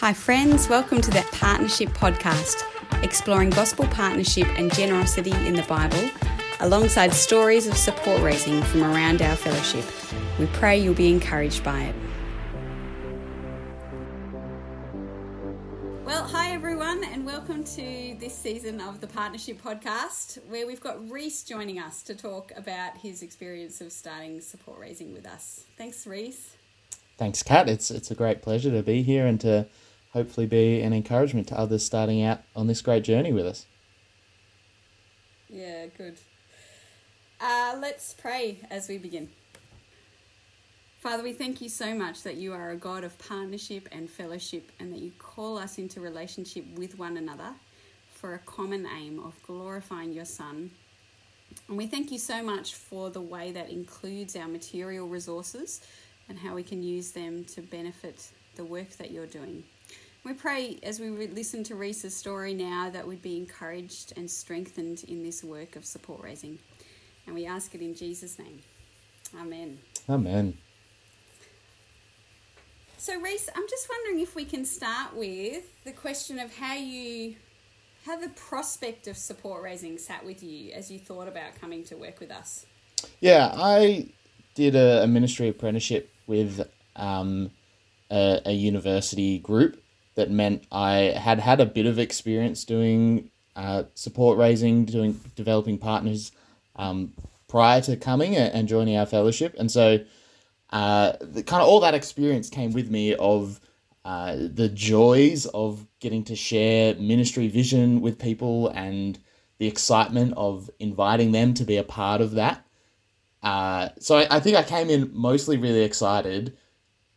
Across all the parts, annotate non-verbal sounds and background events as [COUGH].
Hi, friends. Welcome to the Partnership Podcast, exploring gospel partnership and generosity in the Bible, alongside stories of support raising from around our fellowship. We pray you'll be encouraged by it. Well, hi, everyone, and welcome to this season of the Partnership Podcast, where we've got Rhys joining us to talk about his experience of starting support raising with us. Thanks, Rhys. Thanks, Cat. It's it's a great pleasure to be here and to hopefully be an encouragement to others starting out on this great journey with us. Yeah, good. Uh, let's pray as we begin. Father, we thank you so much that you are a God of partnership and fellowship and that you call us into relationship with one another for a common aim of glorifying your Son. And we thank you so much for the way that includes our material resources and how we can use them to benefit the work that you're doing. We pray as we listen to Rhys's story now that we'd be encouraged and strengthened in this work of support raising. And we ask it in Jesus' name. Amen. Amen. So, Rhys, I'm just wondering if we can start with the question of how you, how the prospect of support raising sat with you as you thought about coming to work with us. Yeah, I did a, a ministry apprenticeship with um, a, a university group that meant I had had a bit of experience doing uh, support raising, doing developing partners um, prior to coming and joining our fellowship, and so uh, the, kind of all that experience came with me of uh, the joys of getting to share ministry vision with people and the excitement of inviting them to be a part of that. Uh, so I, I think I came in mostly really excited,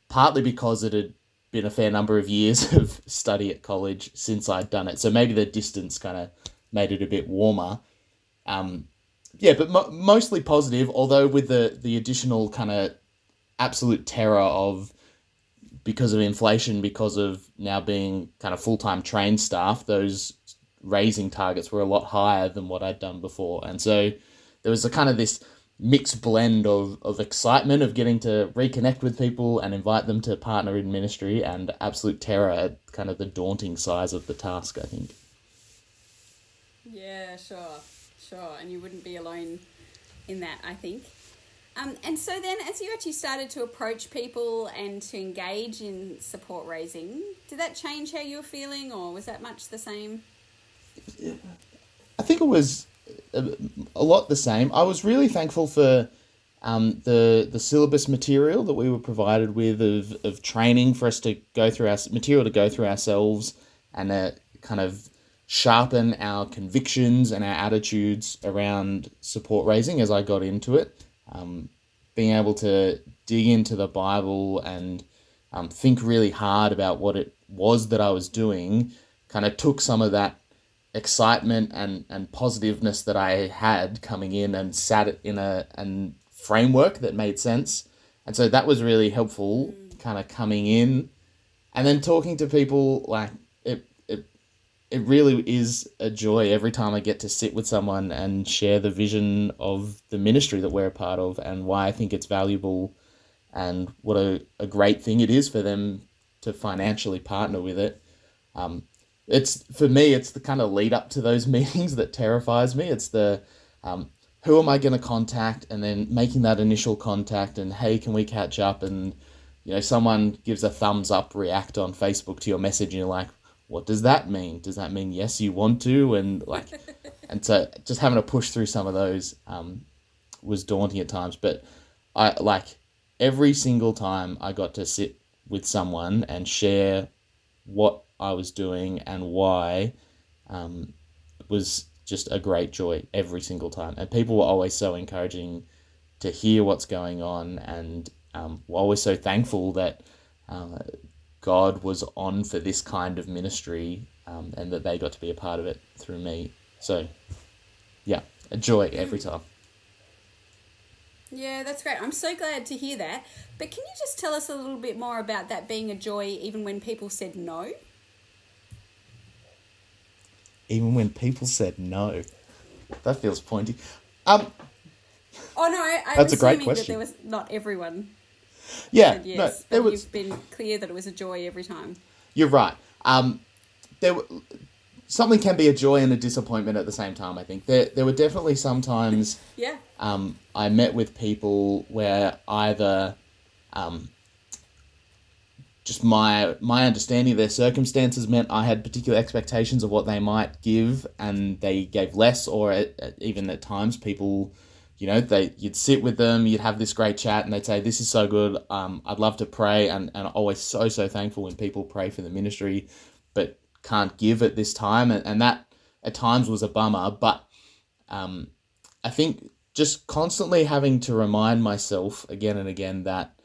partly because it had been a fair number of years [LAUGHS] of study at college since I'd done it. So maybe the distance kind of made it a bit warmer. Um, yeah, but mo- mostly positive, although with the, the additional kind of absolute terror of because of inflation, because of now being kind of full time trained staff, those raising targets were a lot higher than what I'd done before. And so there was a kind of this mixed blend of, of excitement of getting to reconnect with people and invite them to partner in ministry and absolute terror at kind of the daunting size of the task, I think. Yeah, sure, sure. And you wouldn't be alone in that, I think. Um, and so then, as you actually started to approach people and to engage in support raising, did that change how you were feeling, or was that much the same? I think it was a, lot the same. I was really thankful for um, the the syllabus material that we were provided with of, of training for us to go through our material to go through ourselves and uh, kind of sharpen our convictions and our attitudes around support raising as I got into it. Um, being able to dig into the Bible and um, think really hard about what it was that I was doing kind of took some of that excitement and, and positiveness that I had coming in and sat in a an framework that made sense. And so that was really helpful kind of coming in and then talking to people like it it it really is a joy every time I get to sit with someone and share the vision of the ministry that we're a part of and why I think it's valuable and what a, a great thing it is for them to financially partner with it. Um, it's for me it's the kind of lead up to those [LAUGHS] meetings that terrifies me. It's the um, who am i going to contact? And then making that initial contact and hey can we catch up? And you know someone gives a thumbs up react on facebook to your message and you're like what does that mean? Does that mean yes you want to? And like [LAUGHS] and so just having to push through some of those um, was daunting at times. But i like every single time i got to sit with someone and share what I was doing and why um, was just a great joy every single time. And people were always so encouraging to hear what's going on and um, were always so thankful that uh, God was on for this kind of ministry um, and that they got to be a part of it through me. So, yeah, a joy every time. Yeah, that's great. I'm so glad to hear that. But can you just tell us a little bit more about that being a joy even when people said no? Even when people said no. That feels pointy. Um, oh no, I, I that's a great question. That there was not everyone. Yeah, yes, no, it was. You've been clear that it was a joy every time. you're right. Um, there w- something can be a joy and a disappointment at the same time. I think there there were definitely some times [LAUGHS] Yeah. um, I met with people where either um, just my my understanding of their circumstances meant I had particular expectations of what they might give, and they gave less, or at, at- even at times people, you know, they you'd sit with them, you'd have this great chat, and they'd say, "This is so good. Um, I'd love to pray," and and always so so thankful when people pray for the ministry, but can't give at this time, and, and that at times was a bummer, but. Um, I think just constantly having to remind myself again and again that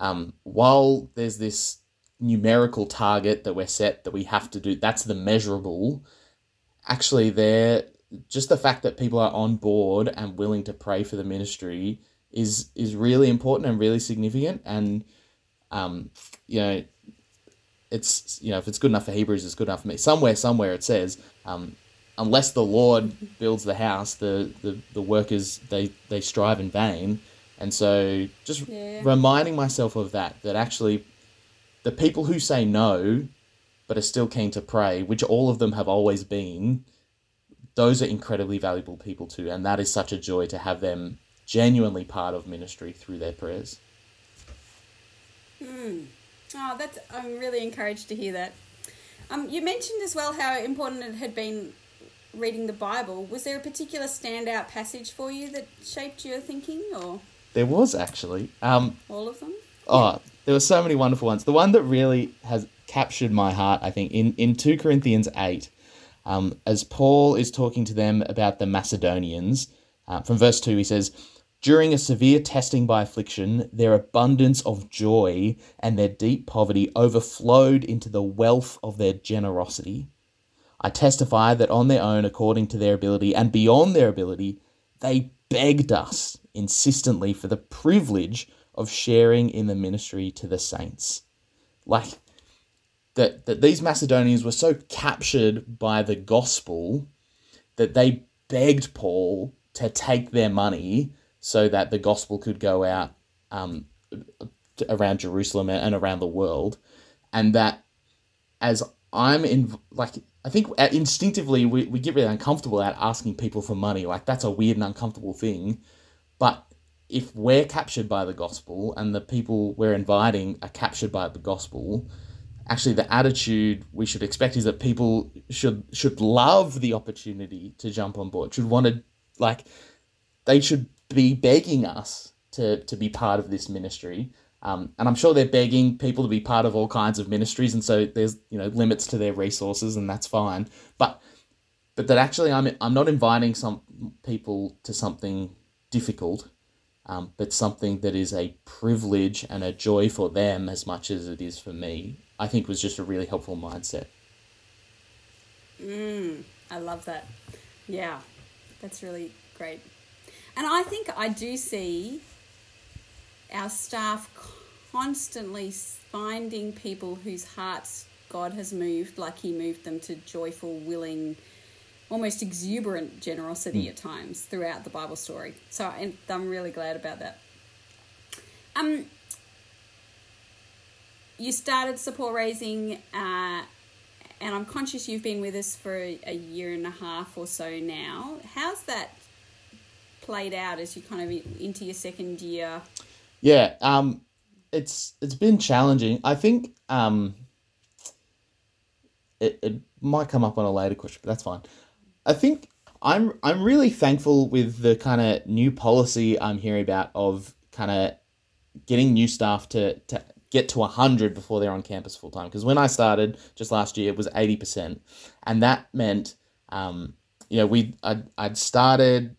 um, while there's this numerical target that we're set that we have to do, that's the measurable. Actually, there just the fact that people are on board and willing to pray for the ministry is is really important and really significant. And um, you know, it's you know if it's good enough for Hebrews, it's good enough for me. Somewhere, somewhere it says. Um, unless the Lord builds the house, the, the, the workers they, they strive in vain. And so just Yeah. reminding myself of that, that actually the people who say no but are still keen to pray, which all of them have always been, those are incredibly valuable people too. And that is such a joy to have them genuinely part of ministry through their prayers. Oh, that's I'm really encouraged to hear that. Um, you mentioned as well how important it had been reading the Bible. Was there a particular standout passage for you that shaped your thinking, or There was actually. Um, all of them? Oh, there were so many wonderful ones. The one that really has captured my heart, I think, in, in 2 Corinthians 8, um, as Paul is talking to them about the Macedonians, uh, from verse 2, he says, During a severe testing by affliction, their abundance of joy and their deep poverty overflowed into the wealth of their generosity. I testify that on their own, according to their ability and beyond their ability, they begged us insistently for the privilege of sharing in the ministry to the saints. Like that, that these Macedonians were so captured by the gospel that they begged Paul to take their money so that the gospel could go out um, around Jerusalem and around the world, and that as I'm in, like, I think uh, instinctively we, we get really uncomfortable at asking people for money. Like, that's a weird and uncomfortable thing. But if we're captured by the gospel and the people we're inviting are captured by the gospel, actually the attitude we should expect is that people should should love the opportunity to jump on board, should want to like they should be begging us to to be part of this ministry. Um, and I'm sure they're begging people to be part of all kinds of ministries, and so there's you know limits to their resources, and that's fine. But but that actually I'm I'm not inviting some people to something difficult, um, but something that is a privilege and a joy for them as much as it is for me. I think was just a really helpful mindset. Mm, I love that. Yeah, that's really great. And I think I do see our staff constantly finding people whose hearts God has moved, like He moved them to joyful, willing, almost exuberant generosity at times throughout the Bible story. So I- I'm really glad about that. Um, you started support raising, uh, and I'm conscious you've been with us for a, a year and a half or so now. How's that played out as you kind of in- into your second year? Yeah, um, it's it's been challenging. I think um, it, it might come up on a later question, but that's fine. I think I'm I'm really thankful with the kind of new policy I'm hearing about of kind of getting new staff to to get to 100 before they're on campus full time because when I started just last year it was 80% and that meant um, you know we I'd, I'd started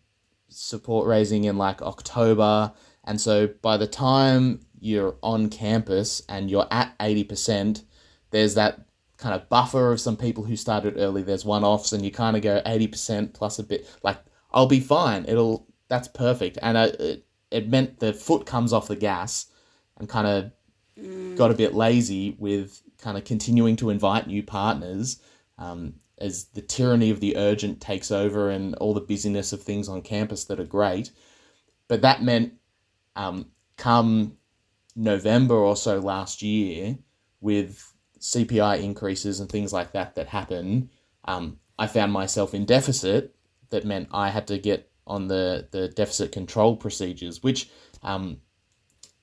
support raising in like October and so by the time you're on campus and you're at 80% there's that kind of buffer of some people who started early. There's one-offs and you kind of go 80% plus a bit. Like I'll be fine. It'll that's perfect. And I, it, it meant the foot comes off the gas and kind of got a bit lazy with kind of continuing to invite new partners um, as the tyranny of the urgent takes over and all the busyness of things on campus that are great. But that meant um, come November or so last year, with CPI increases and things like that that happen, um, I found myself in deficit. That meant I had to get on the the deficit control procedures, which um,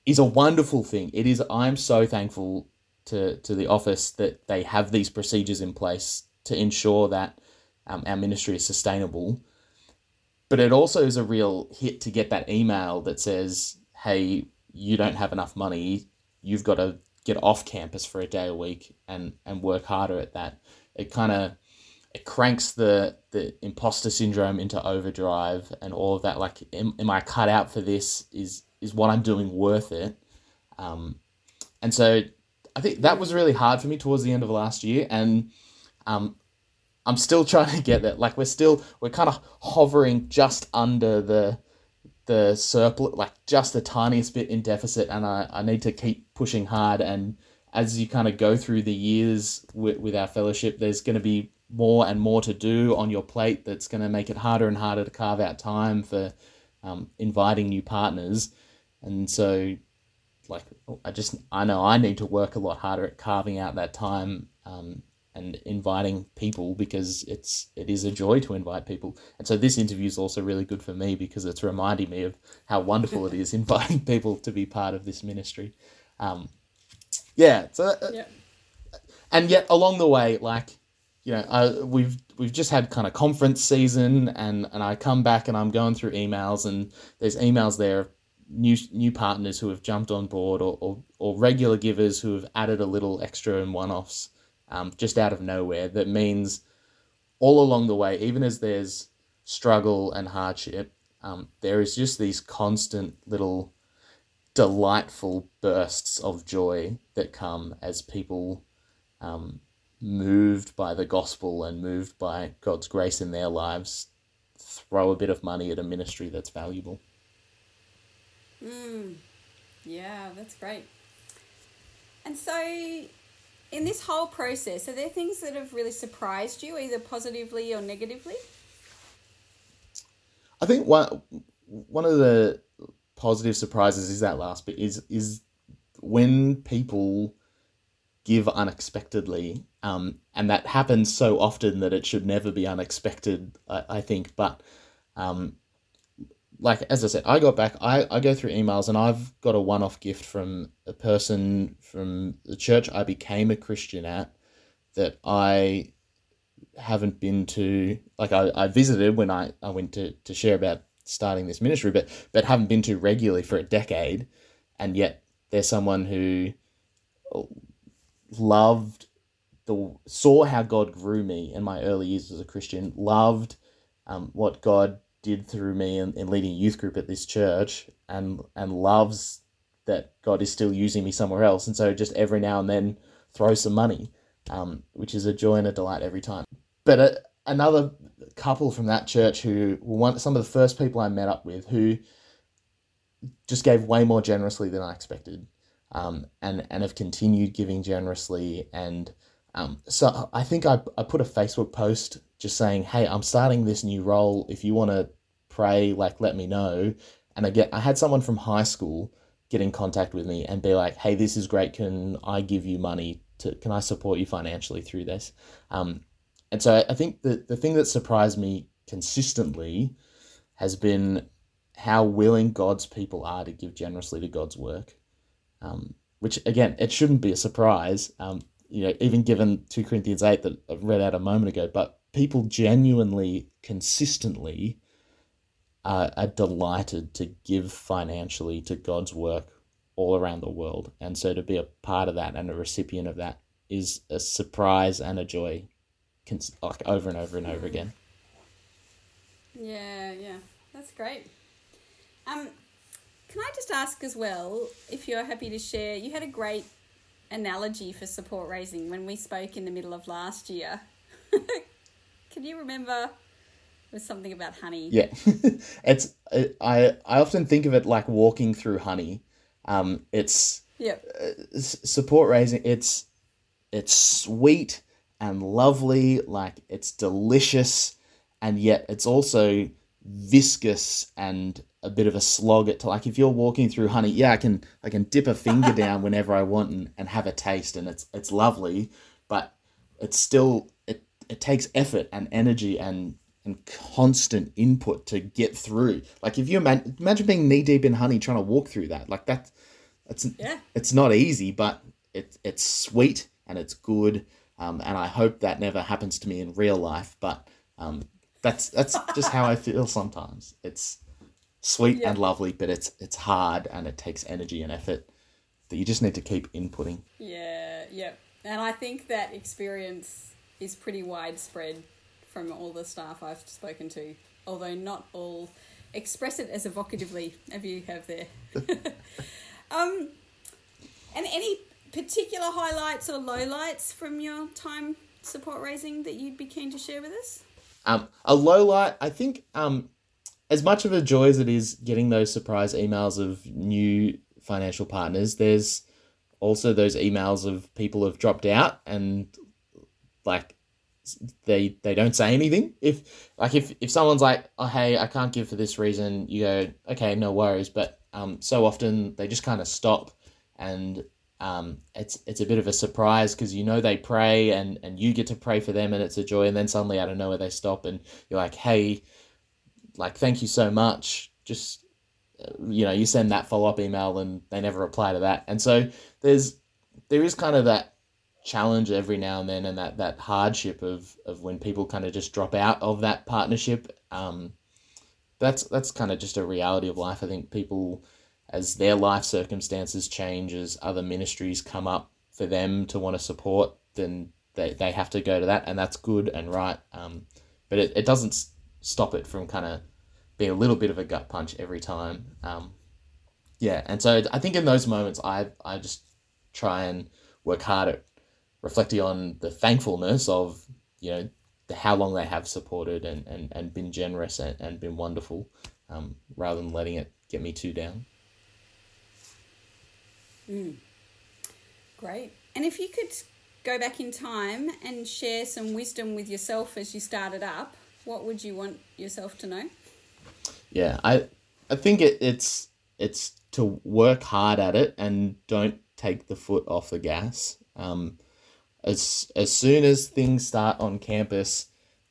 is a wonderful thing. It is. I'm so thankful to to the office that they have these procedures in place to ensure that um, our ministry is sustainable. But it also is a real hit to get that email that says, "Hey, you don't have enough money. You've got to get off campus for a day a week and and work harder at that." It kind of it cranks the the imposter syndrome into overdrive and all of that. Like, am, am I cut out for this? Is is what I'm doing worth it? Um, and so I think that was really hard for me towards the end of last year, and um, I'm still [LAUGHS] trying to get that. Like we're still we're kind of hovering just under the the surplus, like just the tiniest bit in deficit, and I, I need to keep pushing hard. And as you kind of go through the years with, with our fellowship, there's going to be more and more to do on your plate that's going to make it harder and harder to carve out time for um, inviting new partners. And so, like, I just, I know I need to work a lot harder at carving out that time um, and inviting people because it's, it is a joy to invite people. And so, this interview is also really good for me because it's reminding me of how wonderful it is [LAUGHS] inviting people to be part of this ministry. Um, yeah. So, uh, Yeah. and yet along the way, like, you know, I, we've we've just had kind of conference season, and and I come back and I'm going through emails, and there's emails there, of new new partners who have jumped on board, or or, or regular givers who have added a little extra and one offs, um, just out of nowhere. That means all along the way, even as there's struggle and hardship, um, there is just these constant little delightful bursts of joy that come as people um, moved by the gospel and moved by God's grace in their lives, throw a bit of money at a ministry that's valuable. Mm. Yeah, that's great. And so, in this whole process, are there things that have really surprised you, either positively or negatively? I think one one of the positive surprises is that last bit is is when people give unexpectedly, um, and that happens so often that it should never be unexpected. I, I think, but um, like as I said, I got back. I, I go through emails, and I've got a one off gift from a person from the church I became a Christian at that I haven't been to. Like I, I visited when I, I went to, to share about starting this ministry, but but haven't been to regularly for a decade, and yet there's someone who loved the saw how God grew me in my early years as a Christian, loved um, what God did through me in, in leading a youth group at this church, and and loves that God is still using me somewhere else, and so just every now and then throw some money, um, which is a joy and a delight every time. But a, another couple from that church who were one some of the first people I met up with who just gave way more generously than I expected um, and and have continued giving generously. And um, so I think I, I put a Facebook post just saying, "Hey, I'm starting this new role. If you want to pray, like let me know." And I get I had someone from high school get in contact with me and be like, "Hey, this is great. Can I give you money to? Can I support you financially through this?" Um, and so I think the the thing that surprised me consistently has been how willing God's people are to give generously to God's work um, which again, it shouldn't be a surprise. Um, you know, even given two Corinthians eight that I read out a moment ago, but people genuinely, consistently, are delighted to give financially to God's work all around the world, and so to be a part of that and a recipient of that is a surprise and a joy, cons- like over and over and over again. Yeah, yeah, that's great. Um, can I just ask as well if you're happy to share? You had a great analogy for support raising when we spoke in the middle of last year. [LAUGHS] Can you remember? It was something about honey. Yeah, [LAUGHS] it's I I often think of it like walking through honey. Um, it's yeah uh, support raising. It's it's sweet and lovely, like it's delicious, and yet it's also viscous and a bit of a slog at like if you're walking through honey yeah i can i can dip a finger [LAUGHS] down whenever i want and, and have a taste and it's it's lovely but it's still it, it takes effort and energy and and constant input to get through like if you imagine, imagine being knee deep in honey trying to walk through that like that it's yeah. it's not easy but it, it's sweet and it's good um, and i hope that never happens to me in real life but um, that's that's just how I [LAUGHS] feel sometimes. It's sweet yeah. and lovely, but it's it's hard and it takes energy and effort that you just need to keep inputting. Yeah, yeah. And I think that experience is pretty widespread from all the staff I've spoken to, although not all express it as evocatively as you have there. [LAUGHS] um, and any particular highlights or lowlights from your time support raising that you'd be keen to share with us? Um, a low light, I think, um, as much of a joy as it is getting those surprise emails of new financial partners, there's also those emails of people who've dropped out and like they they don't say anything. If like if if someone's like, oh hey, I can't give for this reason, you go, okay, no worries. But um, so often they just kind of stop and um, it's it's a bit of a surprise because you know they pray and and you get to pray for them and it's a joy and then suddenly out of nowhere they stop and you're like hey like thank you so much just uh, you know you send that follow-up email and they never reply to that and so there's there is kind of that challenge every now and then and that that hardship of of when people kind of just drop out of that partnership um that's that's kind of just a reality of life i think people as their life circumstances change, as other ministries come up for them to want to support, then they, they have to go to that, and that's good and right. Um, but it, it doesn't stop it from kind of being a little bit of a gut punch every time. Um, yeah, and so I think in those moments, I I just try and work hard at reflecting on the thankfulness of you know the, how long they have supported and, and, and been generous and, and been wonderful, um, rather than letting it get me too down. Mm. Great. And if you could go back in time and share some wisdom with yourself as you started up, what would you want yourself to know? Yeah, I I think it, it's it's to work hard at it and don't take the foot off the gas. Um, as as soon as things start on campus,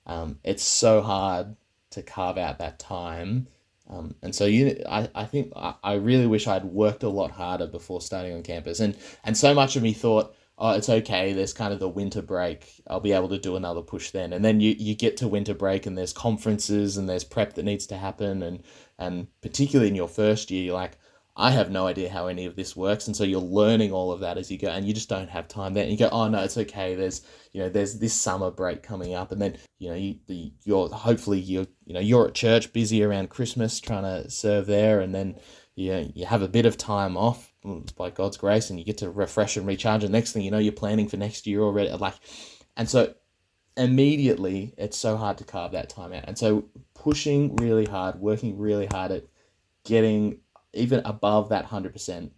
um, it's so hard to carve out that time um, and so you, I, I think I, I really wish I'd worked a lot harder before starting on campus. And, and so much of me thought, oh, it's okay. There's kind of the winter break. I'll be able to do another push then. And then you, you get to winter break and there's conferences and there's prep that needs to happen. And, and particularly in your first year, you're like, I have no idea how any of this works, and so you're learning all of that as you go, and you just don't have time then. And you go, oh no, it's okay. There's you know there's this summer break coming up, and then you know you you're hopefully you're you know you're at church busy around Christmas trying to serve there, and then you know, you have a bit of time off mm, by God's grace, and you get to refresh and recharge. And next thing you know, you're planning for next year already. Like, and so immediately it's so hard to carve that time out, and so pushing really hard, working really hard at getting even above that 100%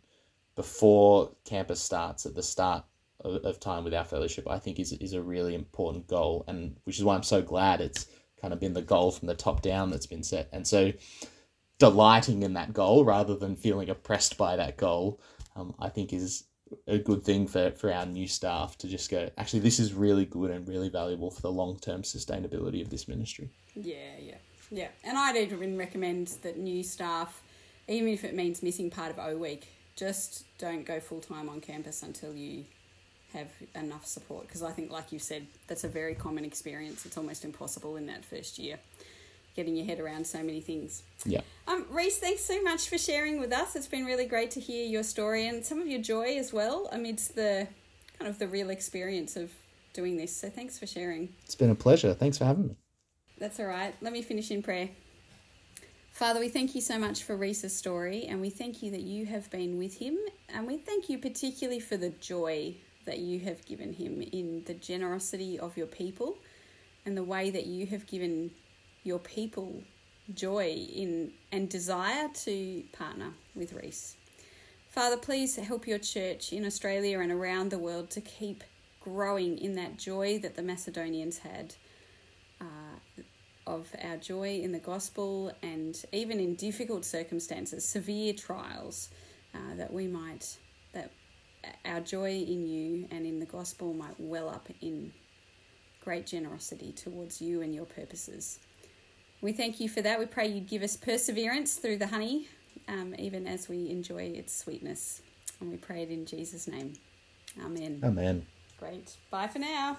before campus starts at the start of, of time with our fellowship, I think is, is a really important goal. And which is why I'm so glad it's kind of been the goal from the top down that's been set. And so delighting in that goal rather than feeling oppressed by that goal, um, I think is a good thing for, for our new staff to just go, actually, this is really good and really valuable for the long term sustainability of this ministry. Yeah, yeah, yeah. And I'd even recommend that new staff even if it means missing part of O week, just don't go full time on campus until you have enough support. Because I think, like you said, that's a very common experience. It's almost impossible in that first year getting your head around so many things. Yeah. Um, Rhys, thanks so much for sharing with us. It's been really great to hear your story and some of your joy as well amidst the kind of the real experience of doing this. So thanks for sharing. It's been a pleasure. Thanks for having me. That's all right. Let me finish in prayer. Father, we thank you so much for Rhys's story, and we thank you that you have been with him, and we thank you particularly for the joy that you have given him in the generosity of your people and the way that you have given your people joy in and desire to partner with Rhys. Father, please help your church in Australia and around the world to keep growing in that joy that the Macedonians had of our joy in the gospel and even in difficult circumstances, severe trials, uh, that we might, that our joy in you and in the gospel might well up in great generosity towards you and your purposes. We thank you for that. We pray you'd give us perseverance through the honey, um, even as we enjoy its sweetness. And we pray it in Jesus' name. Amen. Amen. Great. Bye for now.